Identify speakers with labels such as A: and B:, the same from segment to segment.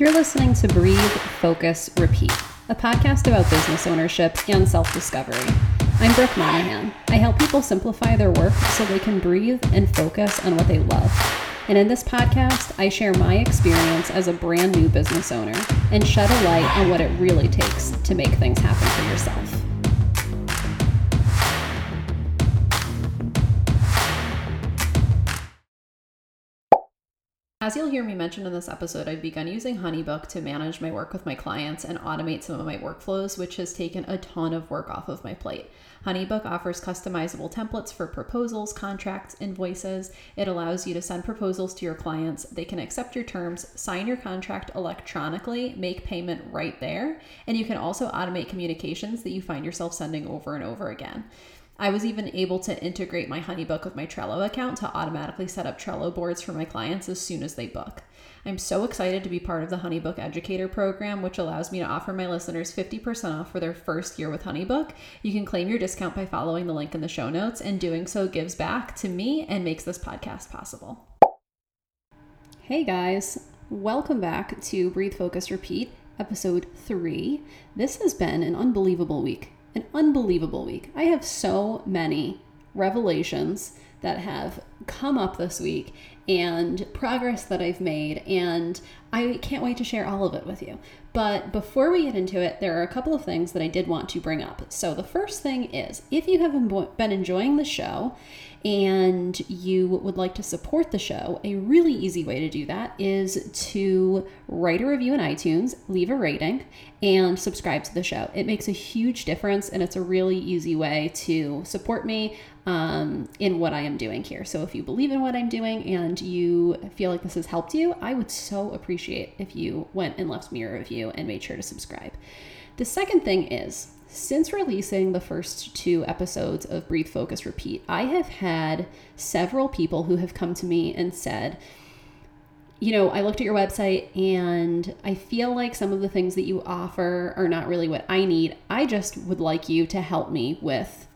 A: You're listening to Breathe, Focus, Repeat, a podcast about business ownership and self discovery. I'm Brooke Monaghan. I help people simplify their work so they can breathe and focus on what they love. And in this podcast, I share my experience as a brand new business owner and shed a light on what it really takes to make things happen for yourself. As you'll hear me mention in this episode, I've begun using Honeybook to manage my work with my clients and automate some of my workflows, which has taken a ton of work off of my plate. Honeybook offers customizable templates for proposals, contracts, invoices. It allows you to send proposals to your clients. They can accept your terms, sign your contract electronically, make payment right there, and you can also automate communications that you find yourself sending over and over again. I was even able to integrate my Honeybook with my Trello account to automatically set up Trello boards for my clients as soon as they book. I'm so excited to be part of the Honeybook Educator Program, which allows me to offer my listeners 50% off for their first year with Honeybook. You can claim your discount by following the link in the show notes, and doing so gives back to me and makes this podcast possible. Hey guys, welcome back to Breathe, Focus, Repeat, episode three. This has been an unbelievable week an unbelievable week. I have so many revelations that have come up this week and progress that I've made, and I can't wait to share all of it with you. But before we get into it, there are a couple of things that I did want to bring up. So, the first thing is if you have been enjoying the show and you would like to support the show, a really easy way to do that is to write a review in iTunes, leave a rating, and subscribe to the show. It makes a huge difference and it's a really easy way to support me um, in what I am doing here. So if you believe in what I'm doing and you feel like this has helped you, I would so appreciate if you went and left me a review and made sure to subscribe. The second thing is, since releasing the first two episodes of Breathe, Focus, Repeat, I have had several people who have come to me and said, you know, I looked at your website and I feel like some of the things that you offer are not really what I need. I just would like you to help me with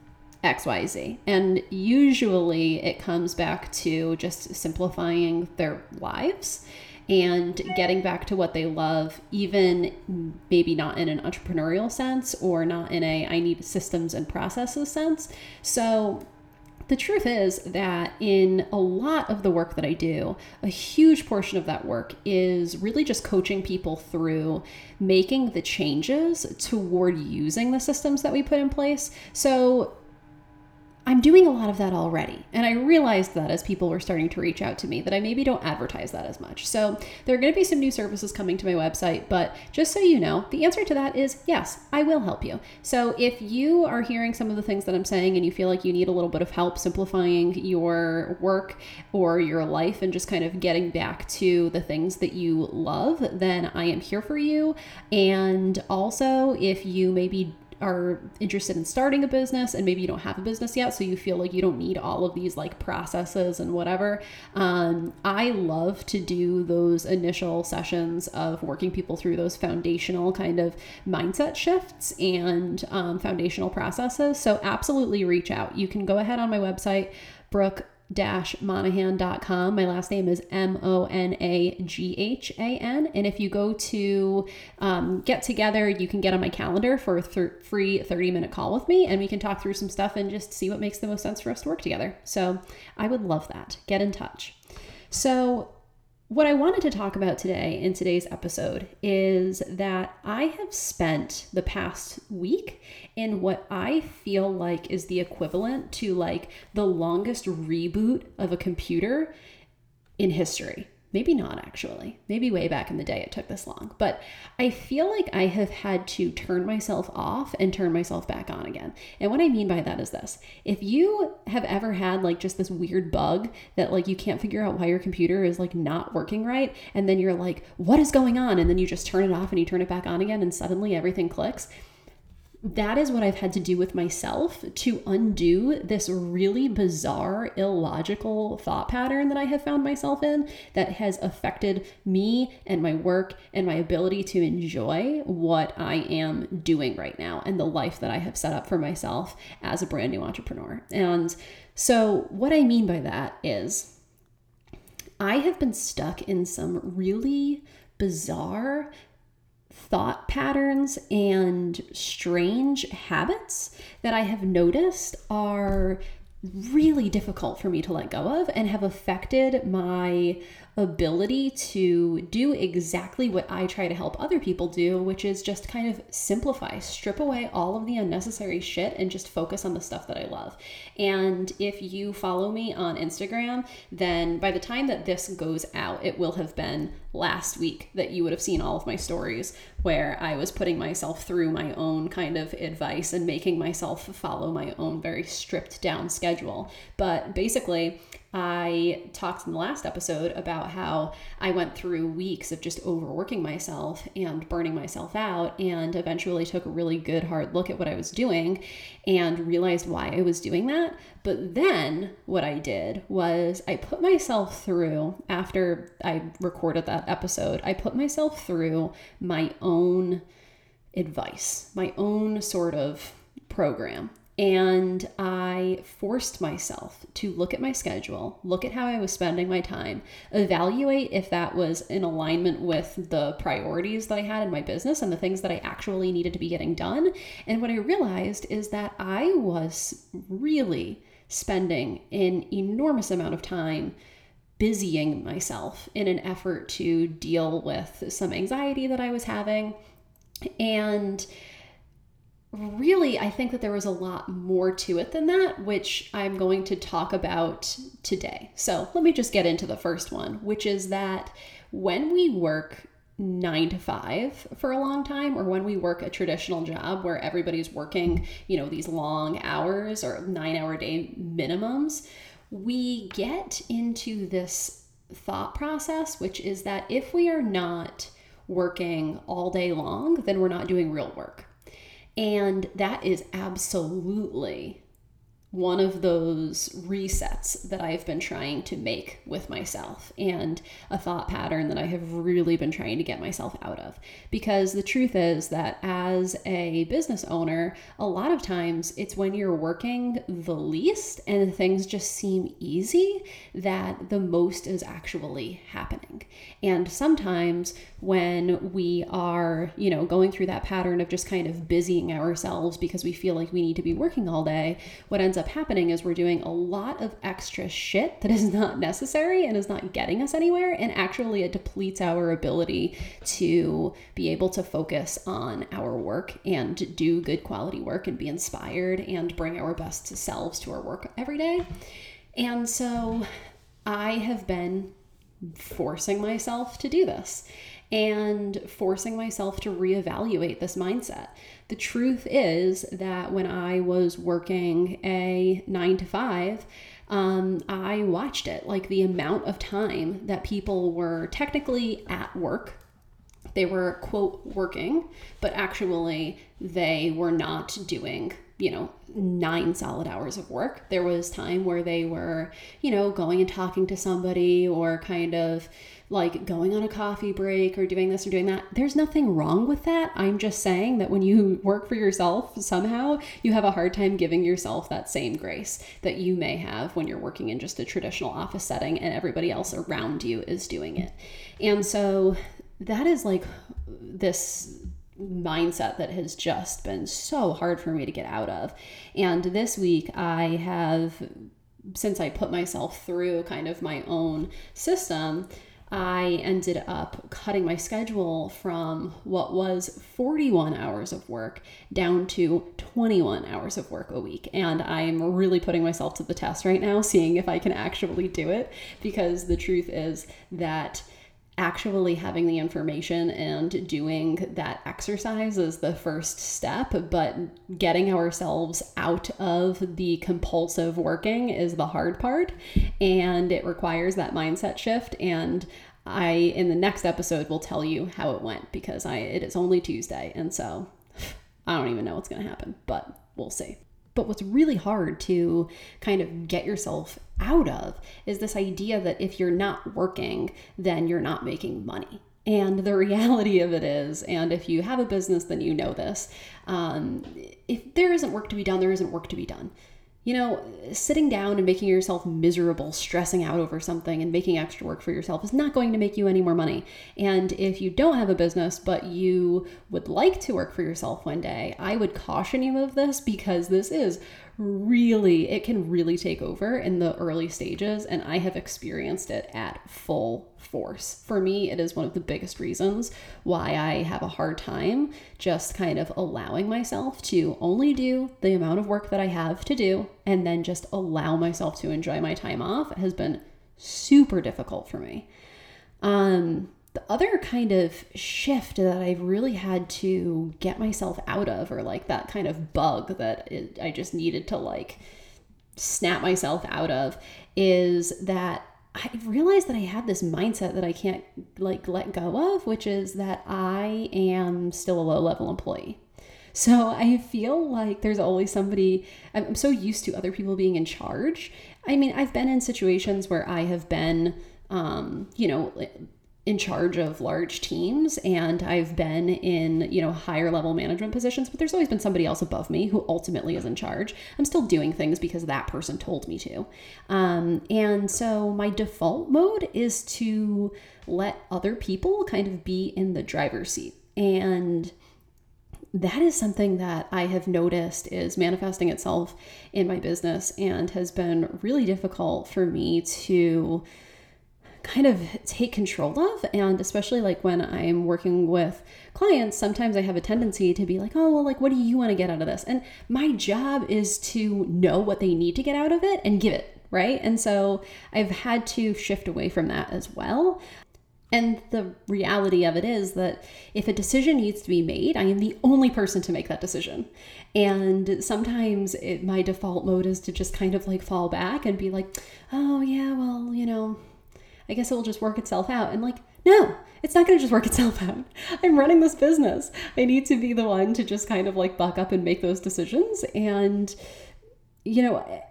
A: XYZ. And usually it comes back to just simplifying their lives and getting back to what they love, even maybe not in an entrepreneurial sense or not in a I need systems and processes sense. So the truth is that in a lot of the work that I do, a huge portion of that work is really just coaching people through making the changes toward using the systems that we put in place. So I'm doing a lot of that already. And I realized that as people were starting to reach out to me, that I maybe don't advertise that as much. So there are going to be some new services coming to my website. But just so you know, the answer to that is yes, I will help you. So if you are hearing some of the things that I'm saying and you feel like you need a little bit of help simplifying your work or your life and just kind of getting back to the things that you love, then I am here for you. And also, if you maybe are interested in starting a business and maybe you don't have a business yet, so you feel like you don't need all of these like processes and whatever. Um, I love to do those initial sessions of working people through those foundational kind of mindset shifts and um, foundational processes. So absolutely reach out. You can go ahead on my website, Brooke monaghan.com. My last name is M O N A G H A N. And if you go to um, get together, you can get on my calendar for a th- free 30 minute call with me and we can talk through some stuff and just see what makes the most sense for us to work together. So I would love that. Get in touch. So, what I wanted to talk about today in today's episode is that I have spent the past week in what I feel like is the equivalent to like the longest reboot of a computer in history. Maybe not actually. Maybe way back in the day it took this long. But I feel like I have had to turn myself off and turn myself back on again. And what I mean by that is this if you have ever had like just this weird bug that like you can't figure out why your computer is like not working right, and then you're like, what is going on? And then you just turn it off and you turn it back on again, and suddenly everything clicks that is what I've had to do with myself to undo this really bizarre, illogical thought pattern that I have found myself in that has affected me and my work and my ability to enjoy what I am doing right now and the life that I have set up for myself as a brand new entrepreneur. And so, what I mean by that is, I have been stuck in some really bizarre thought patterns and strange habits that I have noticed are really difficult for me to let go of and have affected my ability to do exactly what I try to help other people do, which is just kind of simplify, strip away all of the unnecessary shit and just focus on the stuff that I love. And if you follow me on Instagram, then by the time that this goes out, it will have been last week that you would have seen all of my stories where I was putting myself through my own kind of advice and making myself follow my own very stripped down schedule. But basically, I talked in the last episode about how I went through weeks of just overworking myself and burning myself out, and eventually took a really good hard look at what I was doing and realized why I was doing that. But then what I did was I put myself through, after I recorded that episode, I put myself through my own advice, my own sort of program. And I forced myself to look at my schedule, look at how I was spending my time, evaluate if that was in alignment with the priorities that I had in my business and the things that I actually needed to be getting done. And what I realized is that I was really spending an enormous amount of time busying myself in an effort to deal with some anxiety that I was having. And really, I think that there was a lot more to it than that, which I'm going to talk about today. So let me just get into the first one, which is that when we work nine to five for a long time, or when we work a traditional job where everybody's working, you know, these long hours or nine hour day minimums, we get into this thought process, which is that if we are not working all day long, then we're not doing real work. And that is absolutely one of those resets that I've been trying to make with myself and a thought pattern that I have really been trying to get myself out of. Because the truth is that as a business owner, a lot of times it's when you're working the least and things just seem easy that the most is actually happening. And sometimes when we are, you know, going through that pattern of just kind of busying ourselves because we feel like we need to be working all day, what ends up up happening is we're doing a lot of extra shit that is not necessary and is not getting us anywhere. And actually, it depletes our ability to be able to focus on our work and do good quality work and be inspired and bring our best selves to our work every day. And so I have been forcing myself to do this and forcing myself to reevaluate this mindset. The truth is that when I was working a nine to five, um, I watched it like the amount of time that people were technically at work. They were, quote, working, but actually they were not doing you know, nine solid hours of work. There was time where they were, you know, going and talking to somebody or kind of like going on a coffee break or doing this or doing that. There's nothing wrong with that. I'm just saying that when you work for yourself, somehow you have a hard time giving yourself that same grace that you may have when you're working in just a traditional office setting and everybody else around you is doing it. And so that is like this mindset that has just been so hard for me to get out of. And this week, I have, since I put myself through kind of my own system, I ended up cutting my schedule from what was 41 hours of work down to 21 hours of work a week. And I'm really putting myself to the test right now, seeing if I can actually do it. Because the truth is that actually having the information and doing that exercise is the first step, but getting ourselves out of the compulsive working is the hard part. And it requires that mindset shift. And I, in the next episode, will tell you how it went because I, it is only Tuesday. And so I don't even know what's going to happen, but we'll see. But what's really hard to kind of get yourself out of is this idea that if you're not working, then you're not making money. And the reality of it is, and if you have a business, then you know this. Um, if there isn't work to be done, there isn't work to be done.
B: You know, sitting down and making yourself miserable, stressing out over something and making extra work for yourself is not going to make you any more money. And if you don't have a business, but you would like to work for yourself one day, I would caution you of this because this is really, it can really take over in the early stages. And I have experienced it at full force. For me, it is one of the biggest reasons why I have a hard time just kind of allowing myself to only do the amount of work that I have to do and then just allow myself to enjoy my time off it has been super difficult for me. Um, the other kind of shift that I've really had to get myself out of, or like that kind of bug that it, I just needed to like snap myself out of, is that I realized that I had this mindset that I can't like let go of, which is that I am still a low level employee. So I feel like there's always somebody, I'm so used to other people being in charge. I mean, I've been in situations where I have been, um, you know, in charge of large teams and I've been in, you know, higher level management positions, but there's always been somebody else above me who ultimately is in charge. I'm still doing things because that person told me to. Um, and so my default mode is to let other people kind of be in the driver's seat. And that is something that I have noticed is manifesting itself in my business and has been really difficult for me to kind of take control of. And especially like when I'm working with clients, sometimes I have a tendency to be like, oh, well, like, what do you want to get out of this? And my job is to know what they need to get out of it and give it, right? And so I've had to shift away from that as well. And the reality of it is that if a decision needs to be made, I am the only person to make that decision. And sometimes it, my default mode is to just kind of like fall back and be like, oh, yeah, well, you know, I guess it will just work itself out. And like, no, it's not going to just work itself out. I'm running this business. I need to be the one to just kind of like buck up and make those decisions. And, you know,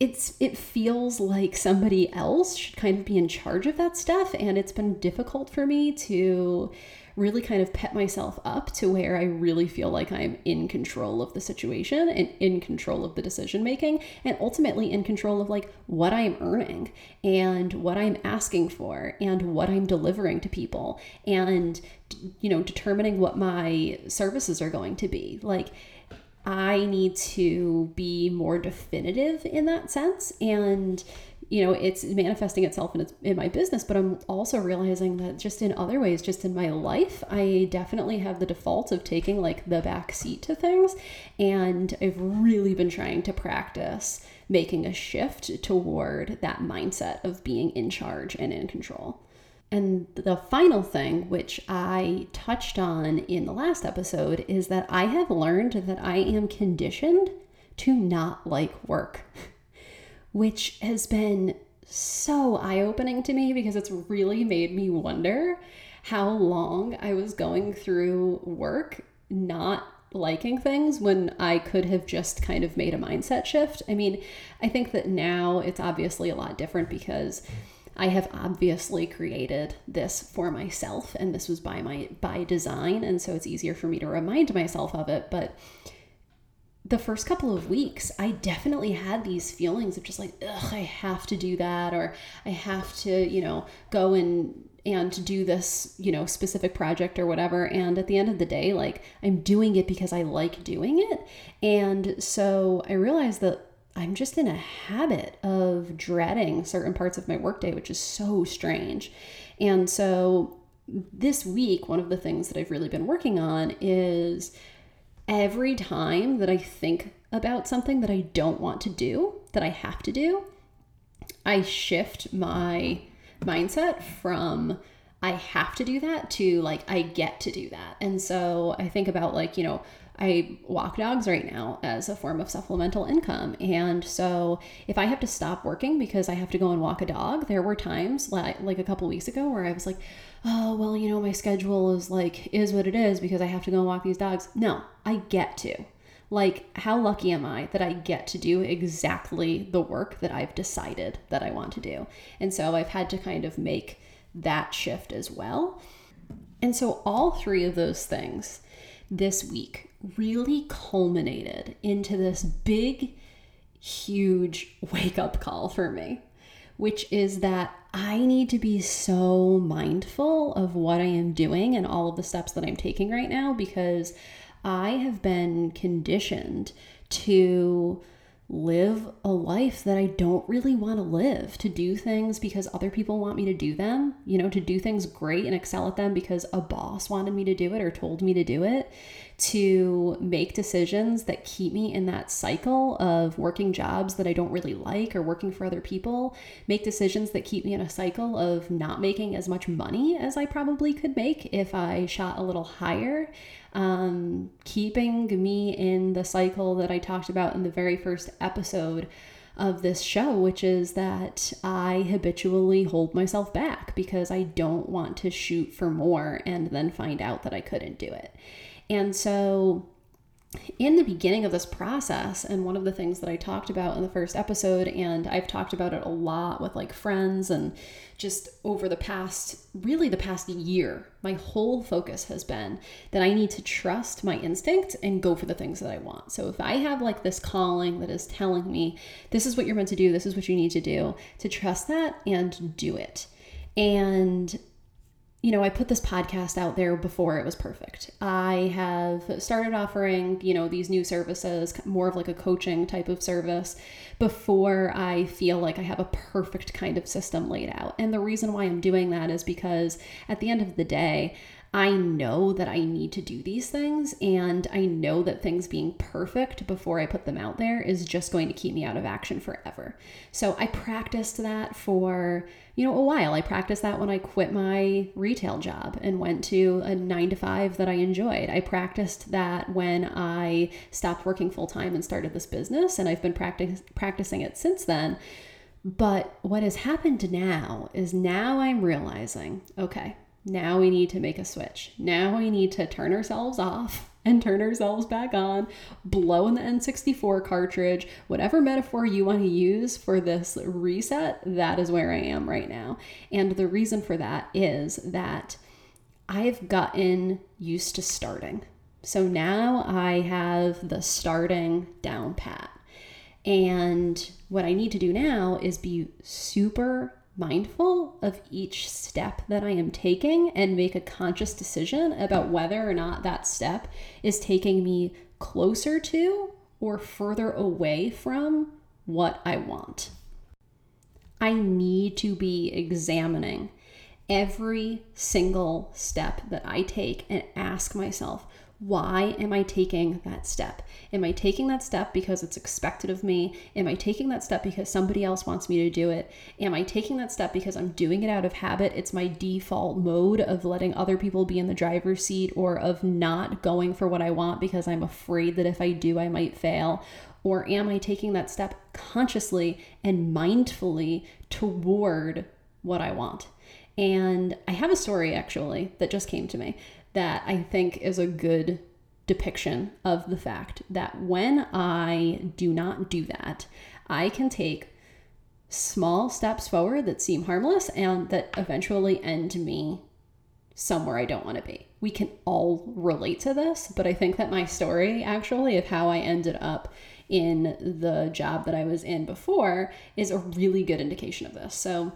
B: it's it feels like somebody else should kind of be in charge of that stuff and it's been difficult for me to really kind of pet myself up to where I really feel like I'm in control of the situation and in control of the decision making and ultimately in control of like what I'm earning and what I'm asking for and what I'm delivering to people and you know determining what my services are going to be. Like I need to be more definitive in that sense and you know it's manifesting itself in, its, in my business but i'm also realizing that just in other ways just in my life i definitely have the default of taking like the back seat to things and i've really been trying to practice making a shift toward that mindset of being in charge and in control and the final thing, which I touched on in the last episode, is that I have learned that I am conditioned to not like work. which has been so eye opening to me because it's really made me wonder how long I was going through work not liking things when I could have just kind of made a mindset shift. I mean, I think that now it's obviously a lot different because I have obviously created this for myself and this was by my by design and so it's easier for me to remind myself of it, but the first couple of weeks, I definitely had these feelings of just like, ugh, I have to do that, or I have to, you know, go and and do this, you know, specific project or whatever. And at the end of the day, like I'm doing it because I like doing it. And so I realized that I'm just in a habit of dreading certain parts of my workday, which is so strange. And so this week, one of the things that I've really been working on is every time that I think about something that I don't want to do, that I have to do, I shift my mindset from I have to do that to like I get to do that. And so I think about like, you know, I walk dogs right now as a form of supplemental income. And so if I have to stop working because I have to go and walk a dog, there were times like like a couple weeks ago where I was like, "Oh, well, you know, my schedule is like is what it is because I have to go and walk these dogs." No, I get to. Like, how lucky am I that I get to do exactly the work that I've decided that I want to do? And so I've had to kind of make that shift as well. And so all three of those things this week really culminated into this big, huge wake up call for me, which is that I need to be so mindful of what I am doing and all of the steps that I'm taking right now because I have been conditioned to live a life that I don't really want to live, to do things because other people want me to do them, you know, to do things great and excel at them because a boss wanted me to do it or told me to do it, to make decisions that keep me in that cycle of working jobs that I don't really like or working for other people, make decisions that keep me in a cycle of not making as much money as I probably could make if I shot a little higher um, keeping me in the cycle that I talked about in the very first episode of this show, which is that I habitually hold myself back because I don't want to shoot for more and then find out that I couldn't do it. And so in the beginning of this process, and one of the things that I talked about in the first episode, and I've talked about it a lot with like friends and just over the past, really the past year, my whole focus has been that I need to trust my instinct and go for the things that I want. So if I have like this calling that is telling me, this is what you're meant to do, this is what you need to do, to trust that and do it. And you know, I put this podcast out there before it was perfect. I have started offering, you know, these new services, more of like a coaching type of service, before I feel like I have a perfect kind of system laid out. And the reason why I'm doing that is because at the end of the day, I know that I need to do these things, and I know that things being perfect before I put them out there is just going to keep me out of action forever. So I practiced that for, you know, a while. I practiced that when I quit my retail job and went to a nine to five that I enjoyed. I practiced that when I stopped working full time and started this business, and I've been practice- practicing it since then. But what has happened now is now I'm realizing okay, now we need to make a switch. Now we need to turn ourselves off and turn ourselves back on, blow in the N64 cartridge, whatever metaphor you want to use for this reset, that is where I am right now. And the reason for that is that I've gotten used to starting. So now I have the starting down pat. And what I need to do now is be super mindful of each step that I am taking and make a conscious decision about whether or not that step is taking me closer to or further away from what I want. I need to be examining every single step that I take and ask myself, why am I taking that step? Am I taking that step because it's expected of me? Am I taking that step because somebody else wants me to do it? Am I taking that step because I'm doing it out of habit? It's my default mode of letting other people be in the driver's seat or of not going for what I want because I'm afraid that if I do, I might fail. Or am I taking that step consciously and mindfully toward what I want? And I have a story actually that just came to me that I think is a good depiction of the fact that when I do not do that, I can take small steps forward that seem harmless and that eventually end me somewhere I don't want to be. We can all relate to this, but I think that my story actually of how I ended up in the job that I was in before is a really good indication of this. So,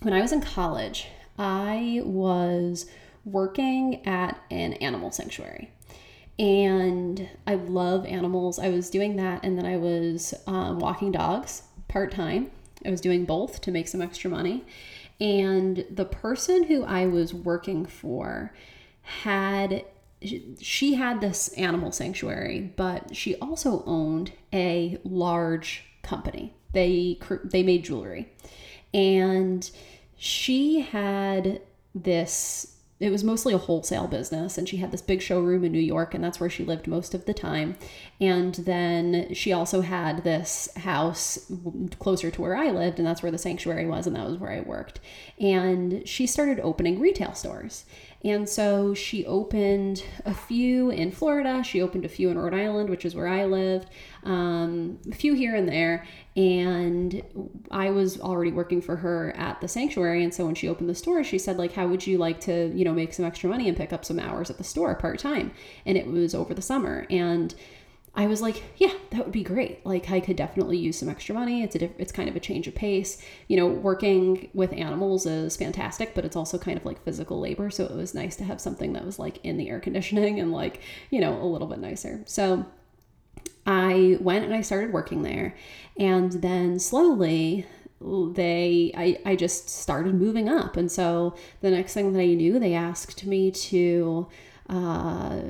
B: when I was in college, I was working at an animal sanctuary. And I love animals. I was doing that, and then I was um, walking dogs part time. I was doing both to make some extra money. And the person who I was working for had she had this animal sanctuary, but she also owned a large company. They they made jewelry. And she had this it was mostly a wholesale business and she had this big showroom in New York and that's where she lived most of the time. And then she also had this house closer to where I lived and that's where the sanctuary was and that was where I worked. And she started opening retail stores. And so she opened a few in Florida, she opened a few in Rhode Island, which is where I lived, um, a few here and there. And I was already working for her at the sanctuary. And so when she opened the store, she said, like, how would you like to, you know, make some extra money and pick up some hours at the store part time? And it was over the summer. And I was like, yeah, that would be great. Like I could definitely use some extra money. It's a diff- it's kind of a change of pace. You know, working with animals is fantastic, but it's also kind of like physical labor, so it was nice to have something that was like in the air conditioning and like, you know, a little bit nicer. So I went and I started working there. And then slowly they I, I just started moving up. And so the next thing that I knew, they asked me to uh,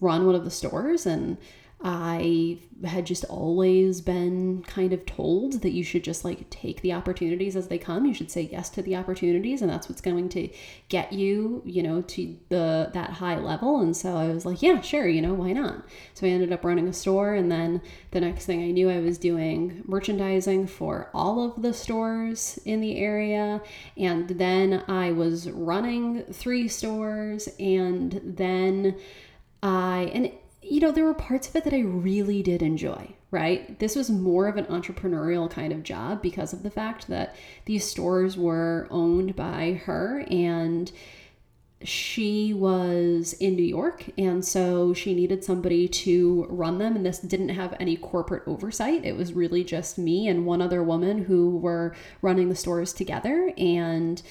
B: run one of the stores and I had just always been kind of told that you should just like take the opportunities as they come. You should say yes to the opportunities and that's what's going to get you, you know, to the that high level. And so I was like, yeah, sure, you know, why not? So I ended up running a store and then the next thing I knew I was doing merchandising for all of the stores in the area and then I was running three stores and then I and you know, there were parts of it that I really did enjoy, right? This was more of an entrepreneurial kind of job because of the fact that these stores were owned by her and she was in New York and so she needed somebody to run them and this didn't have any corporate oversight. It was really just me and one other woman who were running the stores together and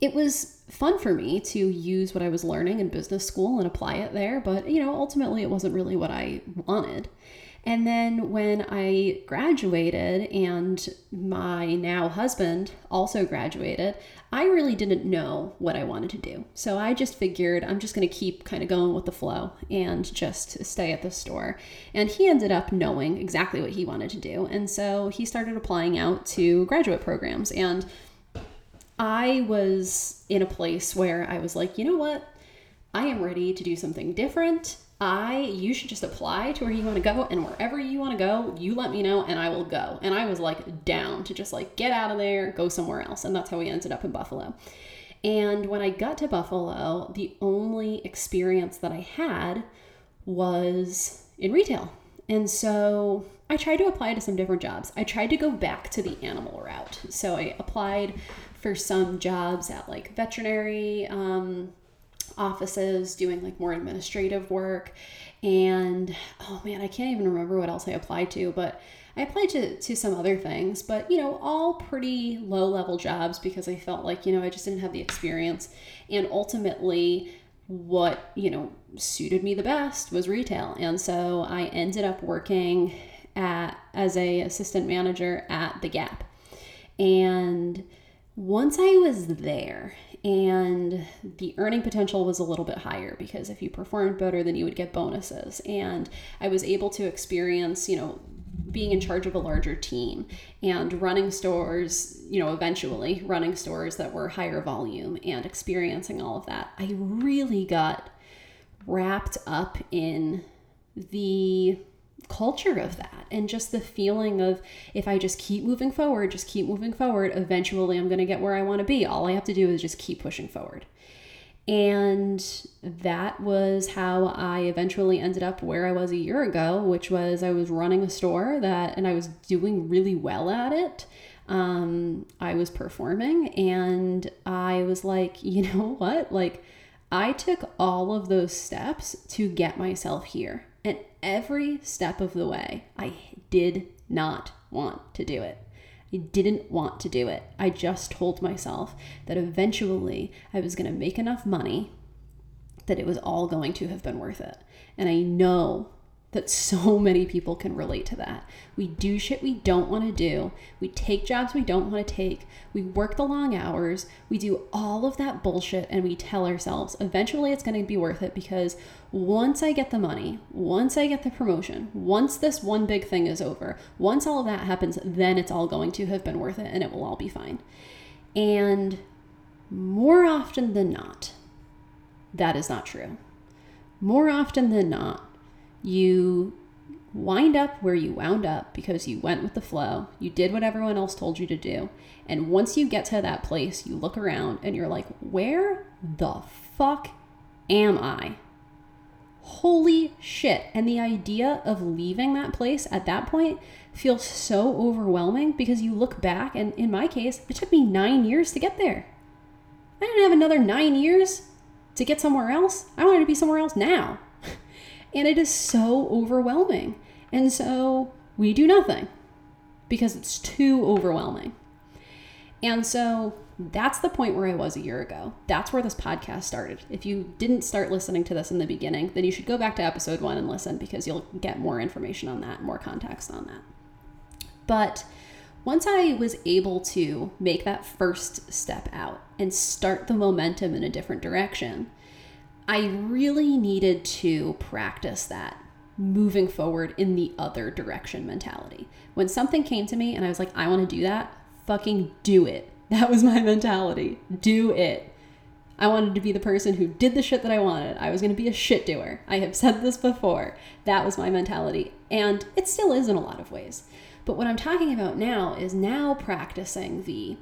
B: it was fun for me to use what I was learning in business school and apply it there, but you know, ultimately it wasn't really what I wanted. And then when I graduated and my now husband also graduated, I really didn't know what I wanted to do. So I just figured I'm just going to keep kind of going with the flow and just stay at the store. And he ended up knowing exactly what he wanted to do. And so he started applying out to graduate programs. And I was in a place where I was like, you know what? I am ready to do something different. I you should just apply to where you want to go and wherever you want to go, you let me know and I will go. And I was like down to just like get out of there, go somewhere else. And that's how we ended up in Buffalo. And when I got to Buffalo, the only experience that I had was in retail. And so I tried to apply to some different jobs. I tried to go back to the animal route. So I applied for some jobs at like veterinary um, offices doing like more administrative work. And oh man i can't even remember what else i applied to but i applied to, to some other things. But you know all pretty low level jobs because i felt like you know i just didn't have the experience. And ultimately what you know suited me the best was retail. And so i ended up working at as a assistant manager at the gap. And once I was there and the earning potential was a little bit higher because if you performed better then you would get bonuses and I was able to experience, you know, being in charge of a larger team and running stores, you know, eventually running stores that were higher volume and experiencing all of that. I really got wrapped up in the culture of that and just the feeling of if I just keep moving forward, just keep moving forward, eventually I'm going to get where I want to be. All I have to do is just keep pushing forward. And that was how I eventually ended up where I was a year ago, which was I was running a store that, and I was doing really well at it. Um, I was performing, and I was like, you know what? Like, I took all of those steps to get myself here. And every step of the way, I did not want to do it. I didn't want to do it. I just told myself that eventually I was going to make enough money that it was all going to have been worth it. And I know that so many people can relate to that. We do shit we don't want to do. We take jobs we don't want to take. We work the long hours. We do all of that bullshit and we tell ourselves eventually it's going to be worth it because once I get the money, once I get the promotion, once this one big thing is over, once all of that happens, then it's all going to have been worth it and it will all be fine. And more often than not, that is not true. More often than not, you wind up where you wound up because you went with the flow. You did what everyone else told you to do. And once you get to that place, you look around and you're like, where the fuck am I? Holy shit. And the idea of leaving that place at that point feels so overwhelming because you look back, and in my case, it took me nine years to get there. I didn't have another nine years to get somewhere else. I wanted to be somewhere else now. And it is so overwhelming. And so we do nothing because it's too overwhelming. And so that's the point where I was a year ago. That's where this podcast started. If you didn't start listening to this in the beginning, then you should go back to episode one and listen because you'll get more information on that, more context on that. But once I was able to make that first step out and start the momentum in a different direction, I really needed to practice that moving forward in the other direction mentality. When something came to me and I was like, I want to do that, fucking do it. That was my mentality. Do it. I wanted to be the person who did the shit that I wanted. I was going to be a shit doer. I have said this before. That was my mentality. And it still is in a lot of ways. But what I'm talking about now is now practicing the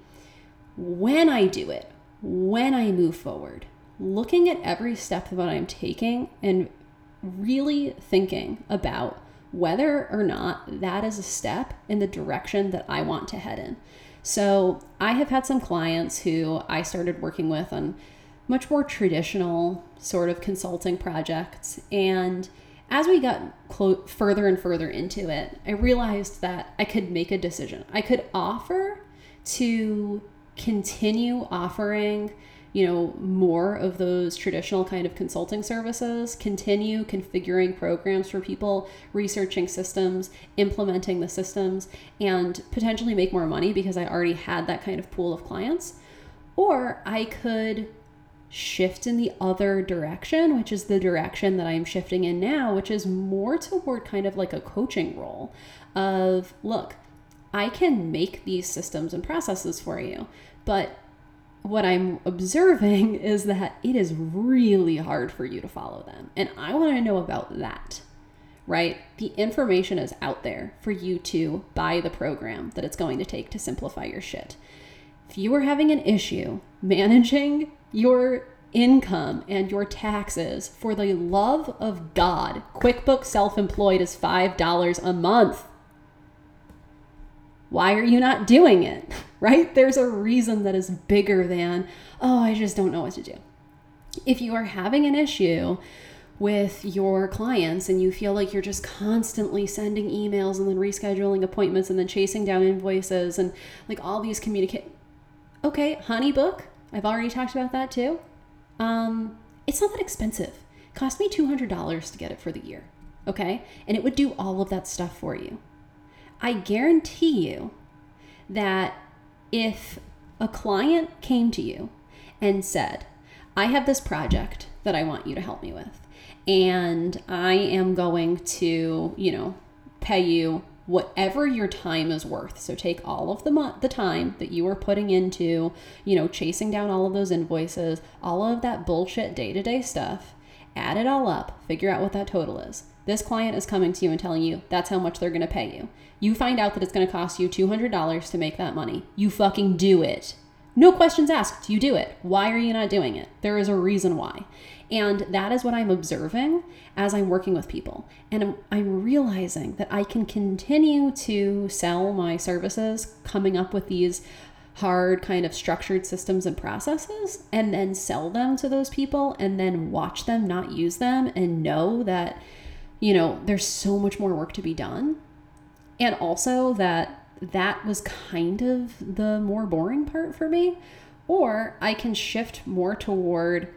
B: when I do it, when I move forward, looking at every step that I'm taking and really thinking about whether or not that is a step in the direction that I want to head in. So, I have had some clients who I started working with on much more traditional sort of consulting projects. And as we got clo- further and further into it, I realized that I could make a decision. I could offer to continue offering you know, more of those traditional kind of consulting services, continue configuring programs for people, researching systems, implementing the systems, and potentially make more money because I already had that kind of pool of clients. Or I could shift in the other direction, which is the direction that I'm shifting in now, which is more toward kind of like a coaching role of look, I can make these systems and processes for you, but what I'm observing is that it is really hard for you to follow them. And I want to know about that, right? The information is out there for you to buy the program that it's going to take to simplify your shit. If you are having an issue managing your income and your taxes, for the love of God, QuickBooks Self Employed is $5 a month. Why are you not doing it? Right? There's a reason that is bigger than, oh, I just don't know what to do. If you are having an issue with your clients and you feel like you're just constantly sending emails and then rescheduling appointments and then chasing down invoices and like all these communicate okay honeybook i've already talked about that too um, it's not that expensive it cost me $200 to get it for the year okay and it would do all of that stuff for you I guarantee you that if a client came to you and said, I have this project that I want you to help me with, and I am going to, you know, pay you whatever your time is worth. So take all of the mo- the time that you are putting into, you know, chasing down all of those invoices, all of that bullshit day-to-day stuff, add it all up, figure out what that total is. This client is coming to you and telling you that's how much they're going to pay you. You find out that it's going to cost you $200 to make that money. You fucking do it. No questions asked. You do it. Why are you not doing it? There is a reason why. And that is what I'm observing as I'm working with people. And I'm, I'm, realizing that I can continue to sell my services, coming up with these hard kind of structured systems and processes, and then sell them to those people, and then watch them not use them and know that you know, there's so much more work to be done. And also that that was kind of the more boring part for me. Or I can shift more toward,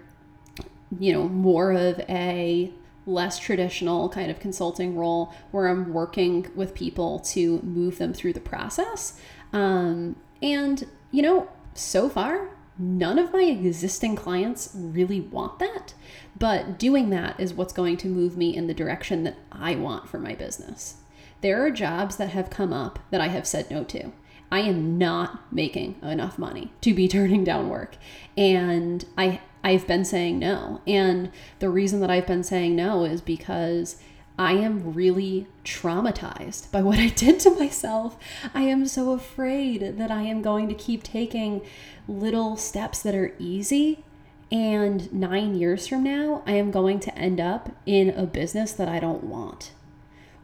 B: you know, more of a less traditional kind of consulting role where I'm working with people to move them through the process. Um, and, you know, so far, none of my existing clients really want that. But doing that is what's going to move me in the direction that I want for my business. There are jobs that have come up that I have said no to. I am not making enough money to be turning down work. And I I've been saying no. And the reason that I've been saying no is because I am really traumatized by what I did to myself. I am so afraid that I am going to keep taking little steps that are easy and nine years from now, I am going to end up in a business that I don't want.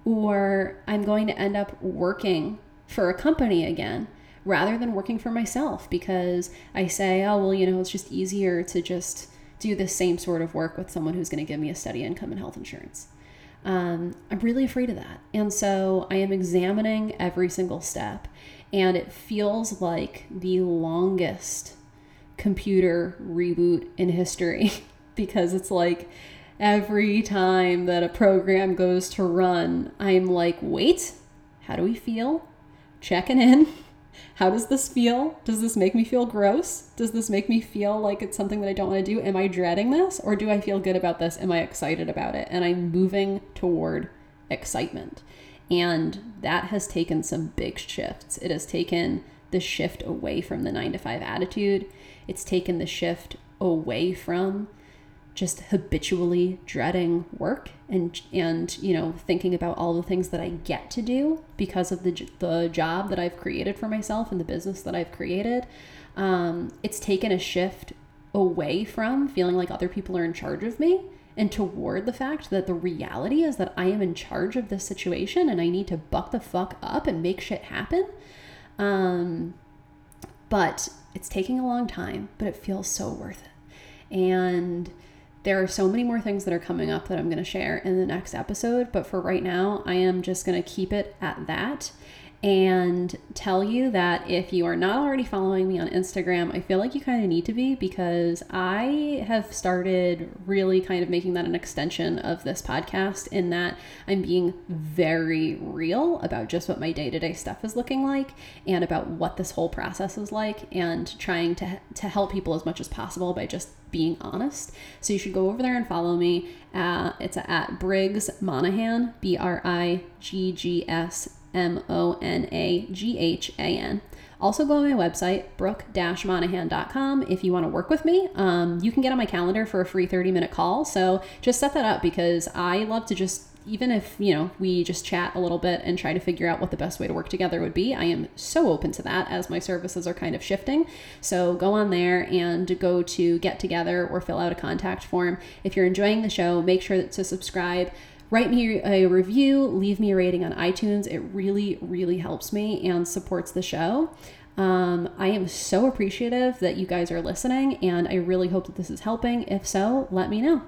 B: Or I'm going to end up working for a company again rather than working for myself because I say, oh, well, you know, it's just easier to just do the same sort of work with someone who's going to give me a steady income and health insurance. Um, I'm really afraid of that. And so I am examining every single step. And it feels like the longest computer reboot in history because it's like every time that a program goes to run, I'm like, wait, how do we feel? Checking in. How does this feel? Does this make me feel gross? Does this make me feel like it's something that I don't want to do? Am I dreading this? Or do I feel good about this? Am I excited about it? And I'm moving toward excitement. And that has taken some big shifts. It has taken the shift away from the nine to five attitude, it's taken the shift away from just habitually dreading work and and you know thinking about all the things that I get to do because of the the job that I've created for myself and the business that I've created. Um, it's taken a shift away from feeling like other people are in charge of me and toward the fact that the reality is that I am in charge of this situation and I need to buck the fuck up and make shit happen. Um, but it's taking a long time, but it feels so worth it. And there are so many more things that are coming up that I'm going to share in the next episode, but for right now, I am just going to keep it at that and tell you that if you are not already following me on Instagram, I feel like you kind of need to be because I have started really kind of making that an extension of this podcast in that I'm being very real about just what my day to day stuff is looking like and about what this whole process is like and trying to, to help people as much as possible by just being honest. So you should go over there and follow me. Uh, it's at Briggs Monaghan, B R I G G S M O N A G H A N. Also, go on my website, brooke-monaghan.com, if you want to work with me. Um, you can get on my calendar for a free 30 minute call. So just set that up because I love to just, even if, you know, we just chat a little bit and try to figure out what the best way to work together would be, I am so open to that as my services are kind of shifting. So go on there and go to get together or fill out a contact form. If you're enjoying the show, make sure to subscribe write me a review, leave me a rating on iTunes. It really, really helps me and supports the show. Um, I am so appreciative that you guys are listening, and I really hope that this is helping. If so, let me know.